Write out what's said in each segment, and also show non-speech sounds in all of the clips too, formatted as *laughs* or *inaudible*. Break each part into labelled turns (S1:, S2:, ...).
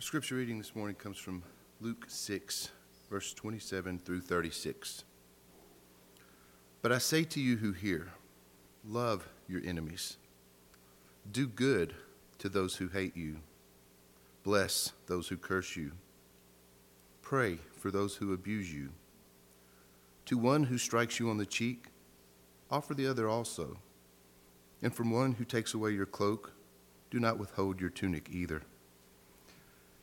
S1: Our scripture reading this morning comes from Luke 6, verse 27 through 36. But I say to you who hear, love your enemies, do good to those who hate you, bless those who curse you, pray for those who abuse you. To one who strikes you on the cheek, offer the other also. And from one who takes away your cloak, do not withhold your tunic either.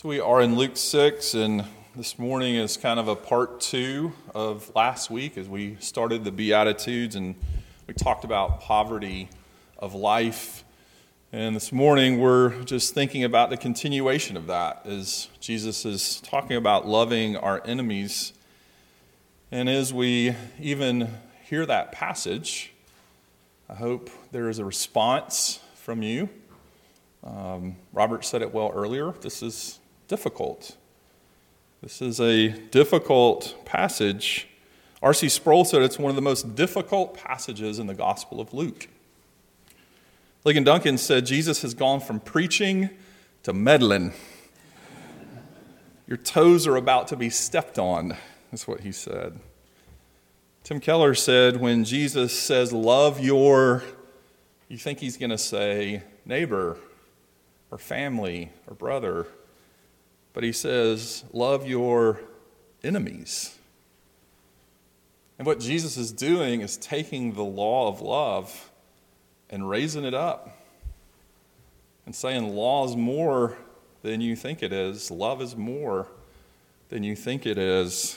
S2: So we are in Luke 6, and this morning is kind of a part two of last week as we started the Beatitudes and we talked about poverty of life. And this morning we're just thinking about the continuation of that as Jesus is talking about loving our enemies. And as we even hear that passage, I hope there is a response from you. Um, Robert said it well earlier. This is difficult. This is a difficult passage. R.C. Sproul said it's one of the most difficult passages in the Gospel of Luke. Ligon Duncan said Jesus has gone from preaching to meddling. Your toes are about to be stepped on, is what he said. Tim Keller said when Jesus says, Love your, you think he's going to say neighbor or family or brother but he says, Love your enemies. And what Jesus is doing is taking the law of love and raising it up and saying, Law is more than you think it is, love is more than you think it is.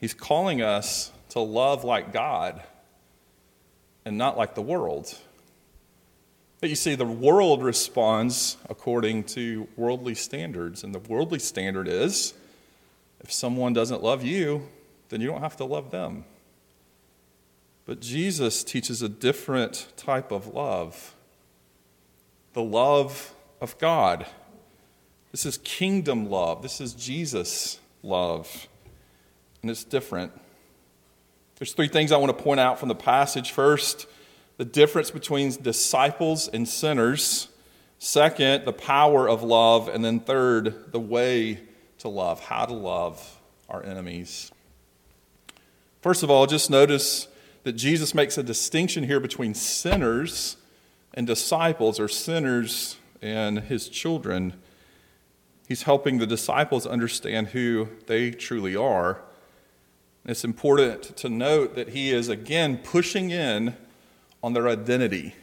S2: He's calling us to love like God and not like the world. But you see, the world responds according to worldly standards. And the worldly standard is if someone doesn't love you, then you don't have to love them. But Jesus teaches a different type of love the love of God. This is kingdom love, this is Jesus' love. And it's different. There's three things I want to point out from the passage. First, the difference between disciples and sinners. Second, the power of love. And then third, the way to love, how to love our enemies. First of all, just notice that Jesus makes a distinction here between sinners and disciples, or sinners and his children. He's helping the disciples understand who they truly are. It's important to note that he is again pushing in on their identity,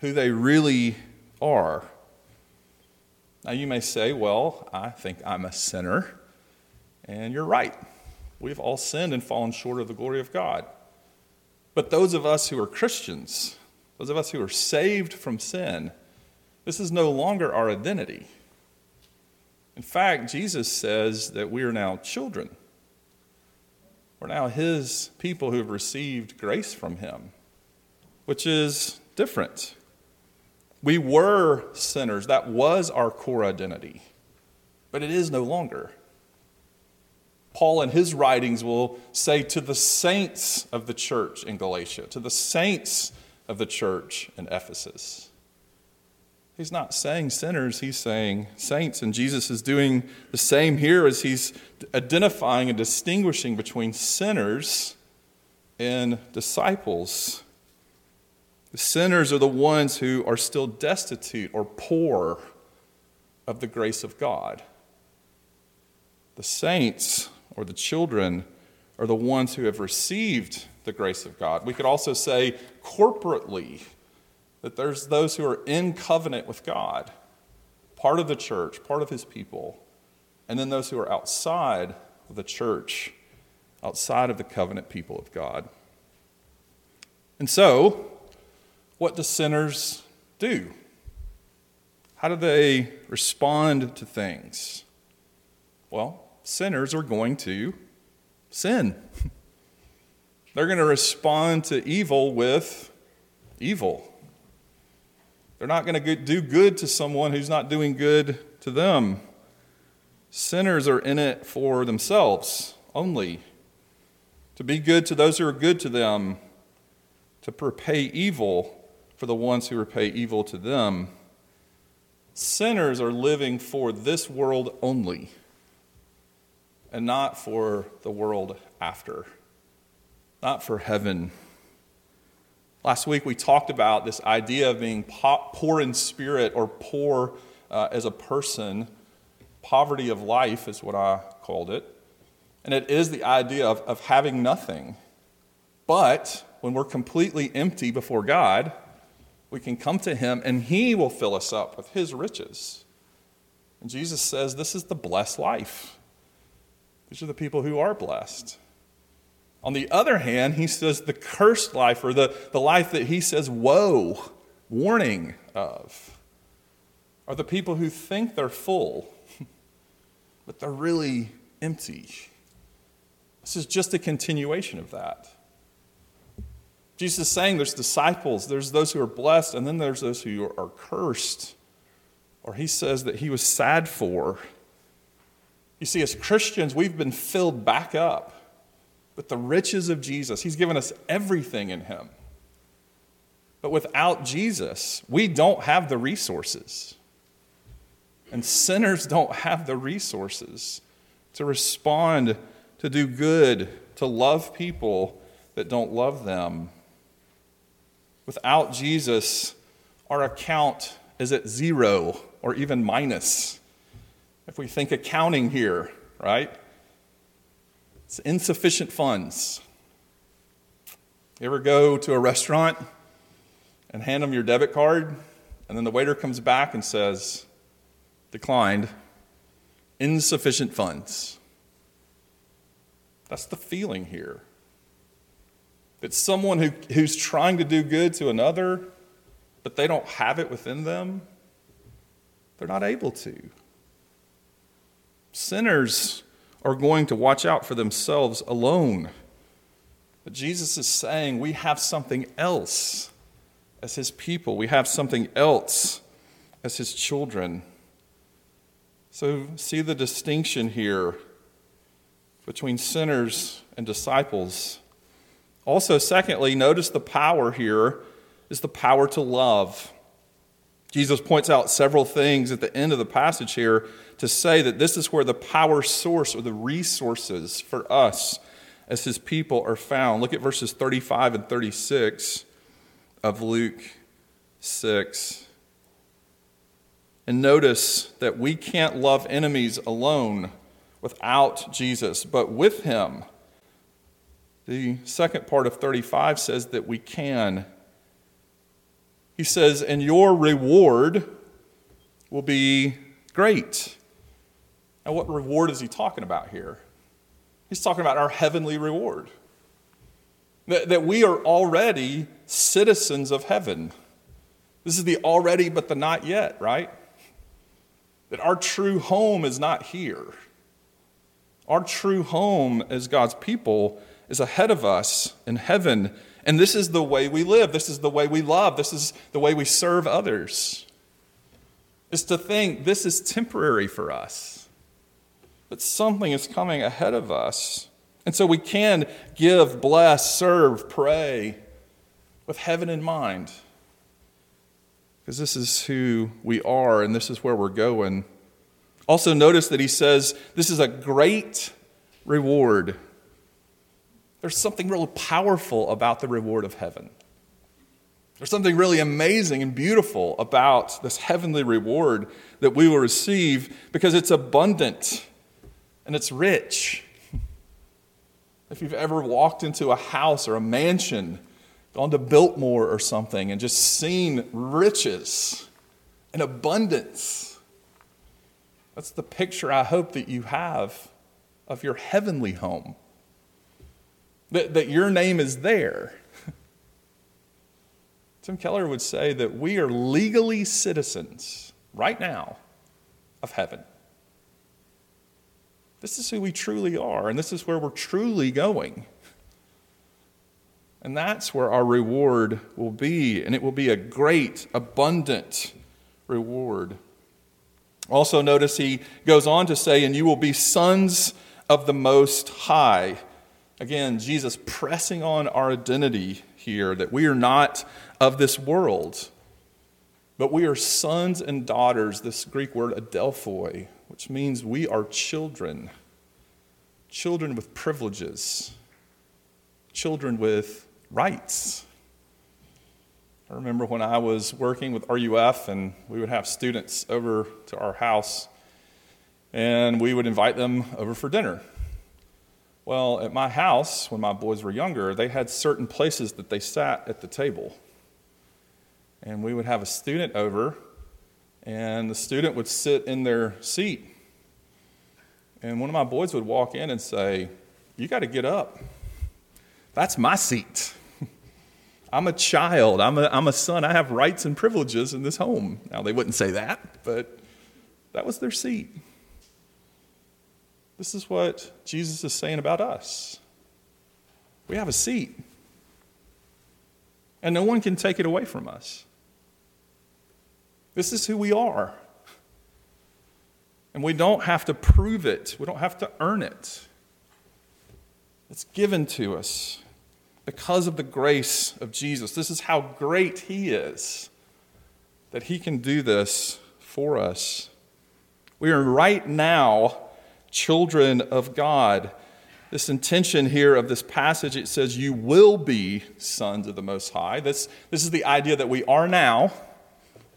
S2: who they really are. Now, you may say, well, I think I'm a sinner. And you're right. We've all sinned and fallen short of the glory of God. But those of us who are Christians, those of us who are saved from sin, this is no longer our identity. In fact, Jesus says that we are now children. We're now His people who have received grace from Him which is different. We were sinners. That was our core identity, but it is no longer. Paul, in his writings, will say to the saints of the church in Galatia, to the saints of the church in Ephesus. He's not saying sinners, he's saying saints. And Jesus is doing the same here as he's identifying and distinguishing between sinners and disciples. Sinners are the ones who are still destitute or poor of the grace of God. The saints or the children are the ones who have received the grace of God. We could also say corporately that there's those who are in covenant with God, part of the church, part of his people, and then those who are outside of the church, outside of the covenant people of God. And so, what do sinners do? How do they respond to things? Well, sinners are going to sin. *laughs* They're going to respond to evil with evil. They're not going to do good to someone who's not doing good to them. Sinners are in it for themselves only. To be good to those who are good to them, to repay evil for the ones who repay evil to them. Sinners are living for this world only and not for the world after, not for heaven. Last week we talked about this idea of being poor in spirit or poor uh, as a person. Poverty of life is what I called it. And it is the idea of, of having nothing. But when we're completely empty before God, we can come to Him and He will fill us up with His riches. And Jesus says this is the blessed life. These are the people who are blessed. On the other hand, he says the cursed life, or the, the life that he says, woe, warning of, are the people who think they're full, *laughs* but they're really empty. This is just a continuation of that. Jesus is saying there's disciples, there's those who are blessed, and then there's those who are cursed. Or he says that he was sad for. You see, as Christians, we've been filled back up with the riches of Jesus. He's given us everything in Him. But without Jesus, we don't have the resources. And sinners don't have the resources to respond, to do good, to love people that don't love them. Without Jesus, our account is at zero or even minus. If we think accounting here, right? It's insufficient funds. You ever go to a restaurant and hand them your debit card, and then the waiter comes back and says, declined, insufficient funds? That's the feeling here. It's someone who, who's trying to do good to another, but they don't have it within them. They're not able to. Sinners are going to watch out for themselves alone. But Jesus is saying we have something else as his people, we have something else as his children. So, see the distinction here between sinners and disciples. Also, secondly, notice the power here is the power to love. Jesus points out several things at the end of the passage here to say that this is where the power source or the resources for us as his people are found. Look at verses 35 and 36 of Luke 6. And notice that we can't love enemies alone without Jesus, but with him. The second part of 35 says that we can he says, and your reward will be great. Now, what reward is he talking about here? He's talking about our heavenly reward. That, that we are already citizens of heaven. This is the already but the not yet, right? That our true home is not here. Our true home as God's people is ahead of us in heaven and this is the way we live. This is the way we love. This is the way we serve others. Is to think this is temporary for us, but something is coming ahead of us. And so we can give, bless, serve, pray with heaven in mind. Because this is who we are and this is where we're going. Also, notice that he says this is a great reward. There's something real powerful about the reward of heaven. There's something really amazing and beautiful about this heavenly reward that we will receive because it's abundant and it's rich. *laughs* If you've ever walked into a house or a mansion, gone to Biltmore or something, and just seen riches and abundance, that's the picture I hope that you have of your heavenly home. That, that your name is there. *laughs* Tim Keller would say that we are legally citizens right now of heaven. This is who we truly are, and this is where we're truly going. And that's where our reward will be, and it will be a great, abundant reward. Also, notice he goes on to say, And you will be sons of the Most High. Again, Jesus pressing on our identity here that we are not of this world, but we are sons and daughters, this Greek word adelphoi, which means we are children, children with privileges, children with rights. I remember when I was working with RUF, and we would have students over to our house, and we would invite them over for dinner. Well, at my house, when my boys were younger, they had certain places that they sat at the table. And we would have a student over, and the student would sit in their seat. And one of my boys would walk in and say, You got to get up. That's my seat. *laughs* I'm a child. I'm a, I'm a son. I have rights and privileges in this home. Now, they wouldn't say that, but that was their seat. This is what Jesus is saying about us. We have a seat, and no one can take it away from us. This is who we are. And we don't have to prove it, we don't have to earn it. It's given to us because of the grace of Jesus. This is how great He is that He can do this for us. We are right now children of God. This intention here of this passage, it says, You will be sons of the Most High. This, this is the idea that we are now,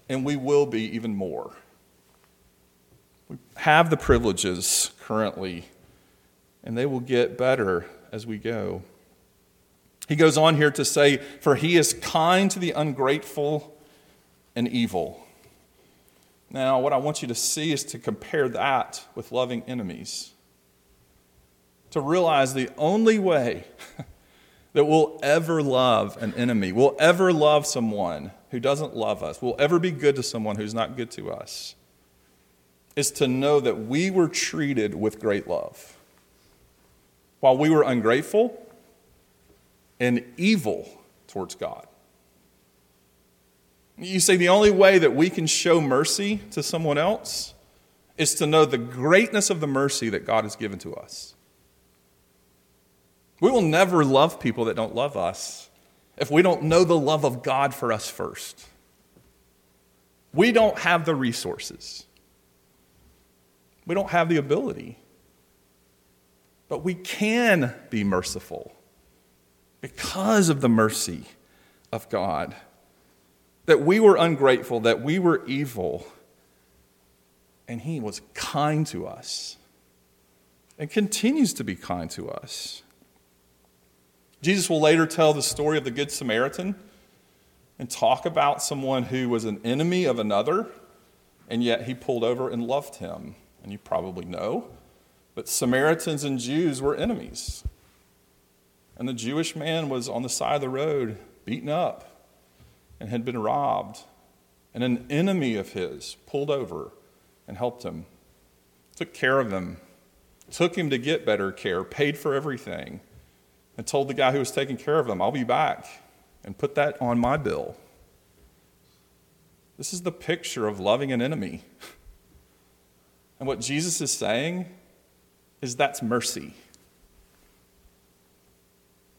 S2: and we will be even more. We have the privileges currently, and they will get better as we go. He goes on here to say, For he is kind to the ungrateful and evil. Now, what I want you to see is to compare that with loving enemies. To realize the only way *laughs* that we'll ever love an enemy, we'll ever love someone who doesn't love us, we'll ever be good to someone who's not good to us, is to know that we were treated with great love. While we were ungrateful and evil towards God. You see, the only way that we can show mercy to someone else is to know the greatness of the mercy that God has given to us. We will never love people that don't love us if we don't know the love of God for us first. We don't have the resources, we don't have the ability. But we can be merciful because of the mercy of God that we were ungrateful, that we were evil, and He was kind to us and continues to be kind to us. Jesus will later tell the story of the Good Samaritan and talk about someone who was an enemy of another, and yet he pulled over and loved him. And you probably know, but Samaritans and Jews were enemies. And the Jewish man was on the side of the road, beaten up and had been robbed, and an enemy of his pulled over and helped him, took care of him, took him to get better care, paid for everything, and told the guy who was taking care of him, I'll be back, and put that on my bill. This is the picture of loving an enemy. *laughs* And what Jesus is saying is that's mercy.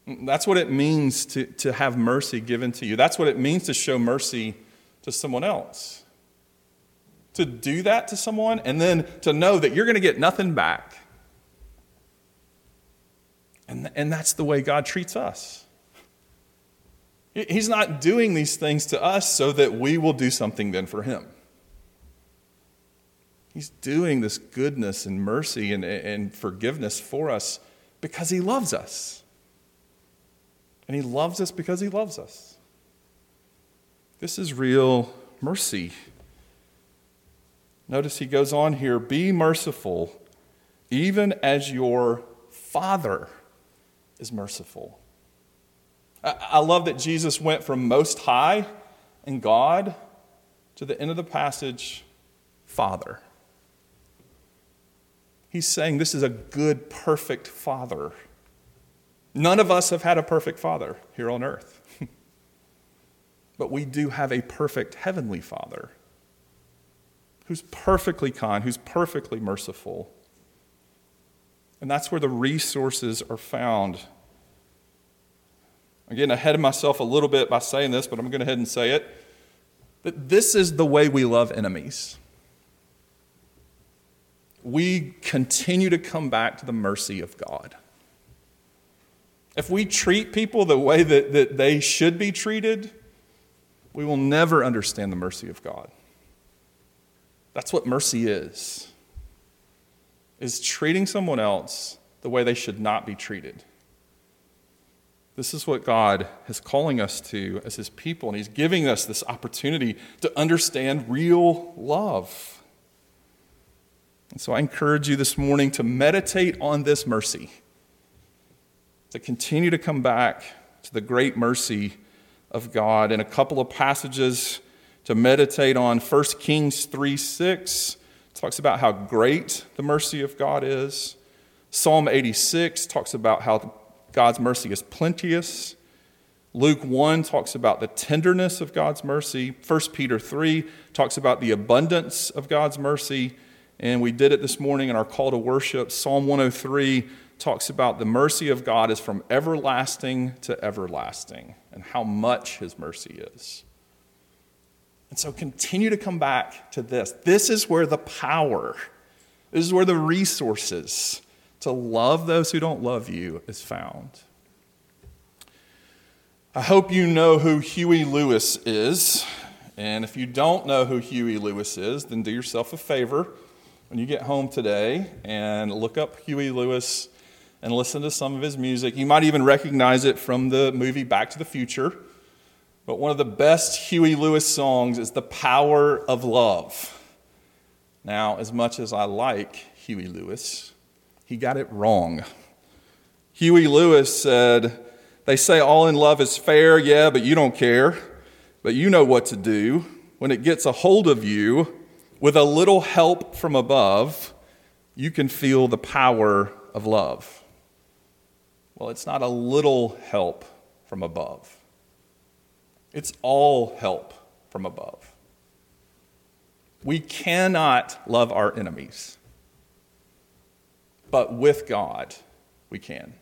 S2: That's what it means to, to have mercy given to you. That's what it means to show mercy to someone else. To do that to someone and then to know that you're going to get nothing back. And, and that's the way God treats us. He's not doing these things to us so that we will do something then for him. He's doing this goodness and mercy and, and forgiveness for us because he loves us. And he loves us because he loves us. This is real mercy. Notice he goes on here be merciful, even as your Father is merciful. I love that Jesus went from Most High and God to the end of the passage, Father. He's saying this is a good, perfect Father. None of us have had a perfect Father here on earth. *laughs* but we do have a perfect Heavenly Father who's perfectly kind, who's perfectly merciful. And that's where the resources are found I'm getting ahead of myself a little bit by saying this, but I'm going to go ahead and say it. That this is the way we love enemies. We continue to come back to the mercy of God. If we treat people the way that, that they should be treated, we will never understand the mercy of God. That's what mercy is. Is treating someone else the way they should not be treated. This is what God is calling us to as His people, and He's giving us this opportunity to understand real love. And so I encourage you this morning to meditate on this mercy, to continue to come back to the great mercy of God. In a couple of passages to meditate on 1 Kings 3 6 talks about how great the mercy of God is. Psalm 86 talks about how God's mercy is plenteous. Luke 1 talks about the tenderness of God's mercy. 1 Peter 3 talks about the abundance of God's mercy. And we did it this morning in our call to worship. Psalm 103 talks about the mercy of God is from everlasting to everlasting and how much his mercy is. And so continue to come back to this. This is where the power, this is where the resources, to love those who don't love you is found. I hope you know who Huey Lewis is. And if you don't know who Huey Lewis is, then do yourself a favor when you get home today and look up Huey Lewis and listen to some of his music. You might even recognize it from the movie Back to the Future. But one of the best Huey Lewis songs is The Power of Love. Now, as much as I like Huey Lewis, he got it wrong. Huey Lewis said, They say all in love is fair, yeah, but you don't care. But you know what to do. When it gets a hold of you, with a little help from above, you can feel the power of love. Well, it's not a little help from above, it's all help from above. We cannot love our enemies but with God, we can.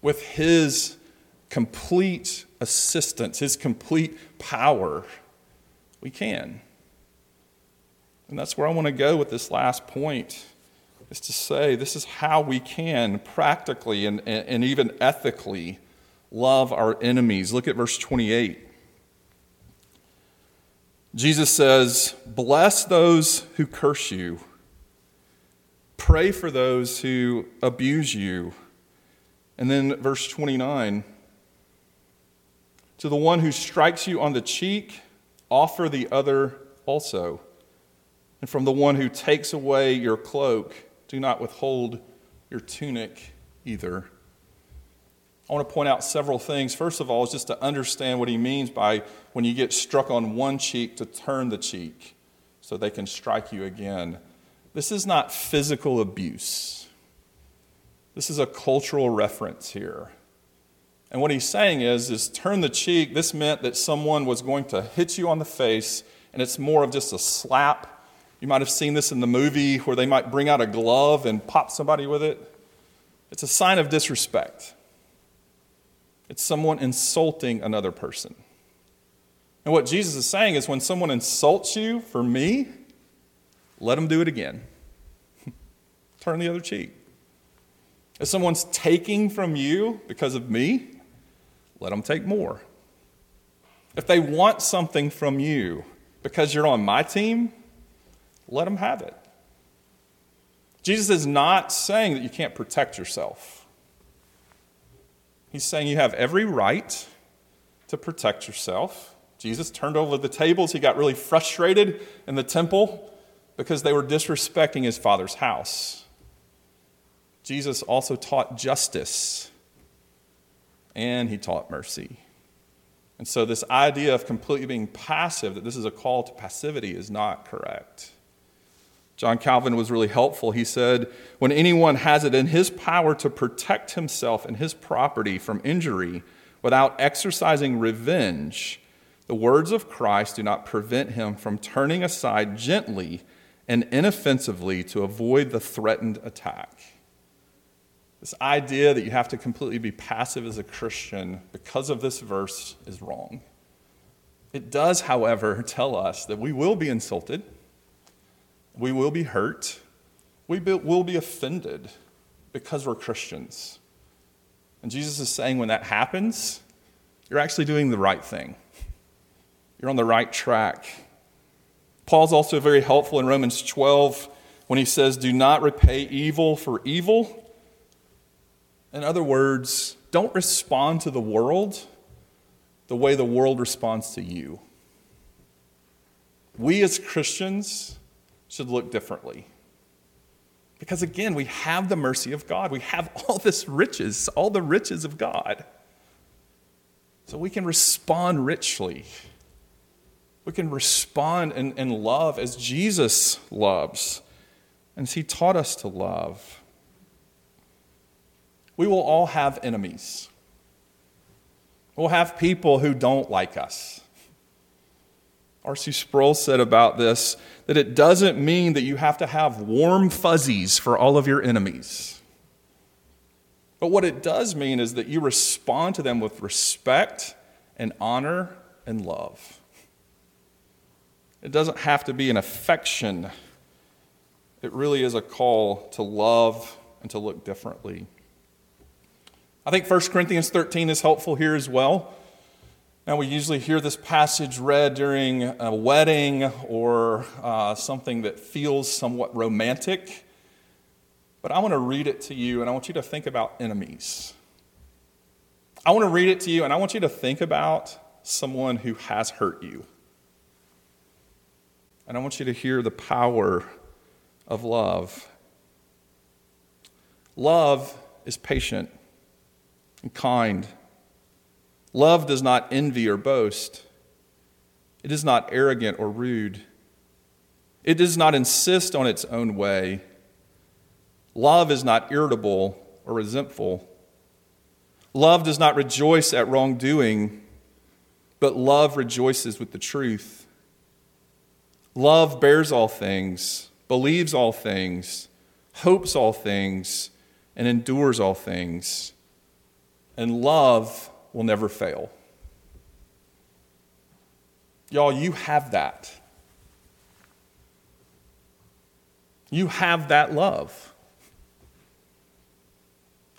S2: With His complete assistance, His complete power, we can. And that's where I want to go with this last point is to say this is how we can practically and, and even ethically love our enemies. Look at verse 28. Jesus says, Bless those who curse you. Pray for those who abuse you. And then verse 29 To the one who strikes you on the cheek, offer the other also. And from the one who takes away your cloak, do not withhold your tunic either. I want to point out several things. First of all, is just to understand what he means by when you get struck on one cheek, to turn the cheek so they can strike you again. This is not physical abuse. This is a cultural reference here. And what he's saying is, is turn the cheek. This meant that someone was going to hit you on the face, and it's more of just a slap. You might have seen this in the movie where they might bring out a glove and pop somebody with it. It's a sign of disrespect. It's someone insulting another person. And what Jesus is saying is when someone insults you for me, let them do it again. *laughs* Turn the other cheek. If someone's taking from you because of me, let them take more. If they want something from you because you're on my team, let them have it. Jesus is not saying that you can't protect yourself. He's saying you have every right to protect yourself. Jesus turned over the tables. He got really frustrated in the temple because they were disrespecting his father's house. Jesus also taught justice and he taught mercy. And so, this idea of completely being passive, that this is a call to passivity, is not correct. John Calvin was really helpful. He said, When anyone has it in his power to protect himself and his property from injury without exercising revenge, the words of Christ do not prevent him from turning aside gently and inoffensively to avoid the threatened attack. This idea that you have to completely be passive as a Christian because of this verse is wrong. It does, however, tell us that we will be insulted, we will be hurt, we will be offended because we're Christians. And Jesus is saying when that happens, you're actually doing the right thing. You're on the right track. Paul's also very helpful in Romans 12 when he says, Do not repay evil for evil in other words, don't respond to the world the way the world responds to you. We as Christians should look differently. Because again, we have the mercy of God. We have *laughs* all this riches, all the riches of God. So we can respond richly. We can respond in love as Jesus loves, and as He taught us to love. We will all have enemies. We'll have people who don't like us. R.C. Sproul said about this that it doesn't mean that you have to have warm fuzzies for all of your enemies. But what it does mean is that you respond to them with respect and honor and love. It doesn't have to be an affection, it really is a call to love and to look differently. I think 1 Corinthians 13 is helpful here as well. Now, we usually hear this passage read during a wedding or uh, something that feels somewhat romantic. But I want to read it to you, and I want you to think about enemies. I want to read it to you, and I want you to think about someone who has hurt you. And I want you to hear the power of love. Love is patient and kind. Love does not envy or boast. It is not arrogant or rude. It does not insist on its own way. Love is not irritable or resentful. Love does not rejoice at wrongdoing, but love rejoices with the truth. Love bears all things, believes all things, hopes all things, and endures all things and love will never fail. Y'all, you have that. You have that love.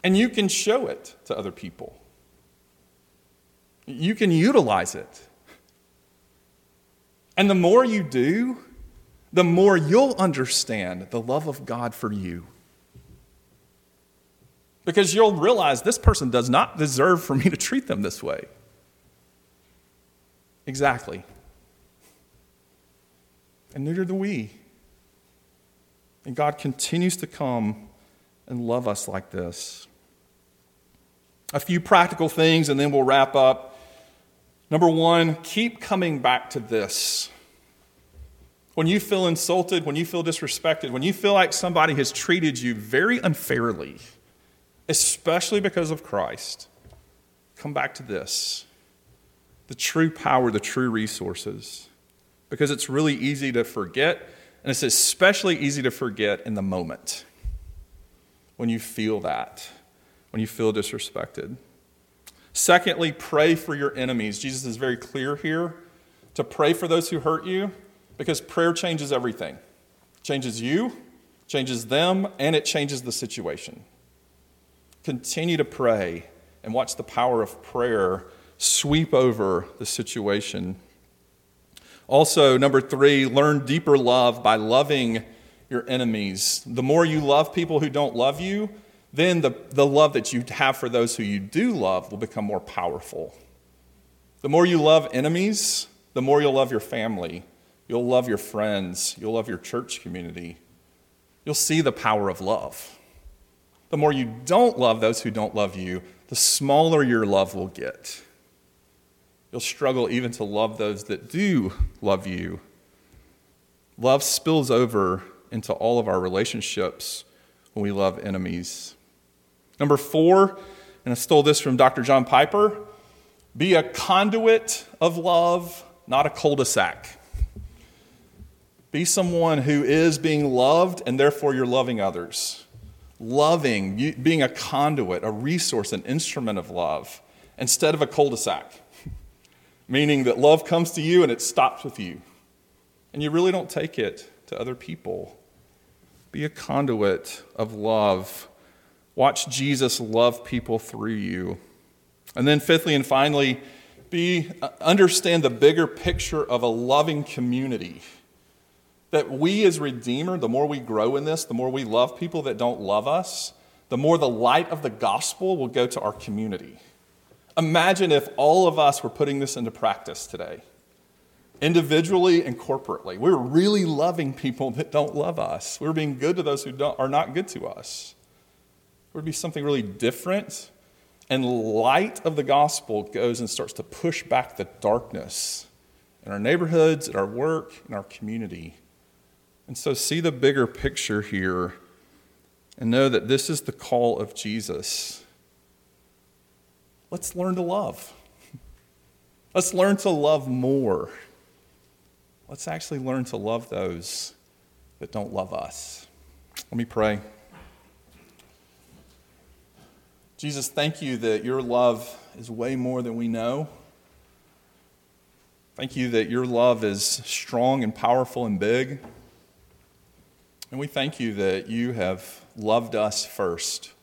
S2: And you can show it to other people. You can utilize it. And the more you do, the more you'll understand the love of God for you. Because you'll realize this person does not deserve for me to treat them this way. Exactly. And neither do we. And God continues to come and love us like this. A few practical things, and then we'll wrap up. Number one, keep coming back to this. When you feel insulted, when you feel disrespected, when you feel like somebody has treated you very unfairly, especially because of Christ, come back to this the true power, the true resources. Because it's really easy to forget, and it's especially easy to forget in the moment when you feel that, when you feel disrespected. Secondly, pray for your enemies. Jesus is very clear here to pray for those who hurt you because prayer changes everything. It changes you, changes them, and it changes the situation continue to pray and watch the power of prayer sweep over the situation. Also, number three, learn deeper love by loving your enemies. The more you love people who don't love you, then the, the love that you have for those who you do love will become more powerful. The more you love enemies, the more you'll love your family. You'll love your friends. You'll love your church community. You'll see the power of love. The more you don't love those who don't love you, the smaller your love will get. You'll struggle even to love those that do love you. Love spills over into all of our relationships when we love enemies. Number four, and I stole this from Dr. John Piper be a conduit of love, not a cul de sac. Be someone who is being loved and therefore you're loving others. Loving, being a conduit, a resource, an instrument of love, instead of a cul de sac *laughs* meaning that love comes to you and it stops with you. And you really don't take it to other people. Be a conduit of love. Watch Jesus love people through you. And then, fifthly and finally, be, uh, understand the bigger picture of a loving community. That we, as Redeemer, the more we grow in this, the more we love people that don't love us, the more the light of the gospel will go to our community. Imagine if all of us were putting this into practice today, individually and corporately. We're really loving people that don't love us. We're being good to those who are not good to us. There would be something really different. And light of the gospel goes and starts to push back the darkness in our neighborhoods, in our work, in our community. And so, see the bigger picture here and know that this is the call of Jesus let's learn to love. Let's learn to love more. Let's actually learn to love those that don't love us. Let me pray. Jesus, thank you that your love is way more than we know. Thank you that your love is strong and powerful and big. And we thank you that you have loved us first.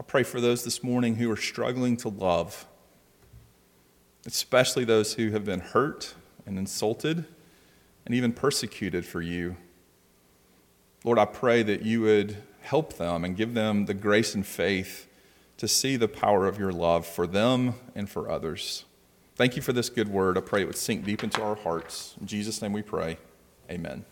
S2: I pray for those this morning who are struggling to love, especially those who have been hurt and insulted and even persecuted for you. Lord, I pray that you would help them and give them the grace and faith to see the power of your love for them and for others. Thank you for this good word. I pray it would sink deep into our hearts. In Jesus' name we pray. Amen.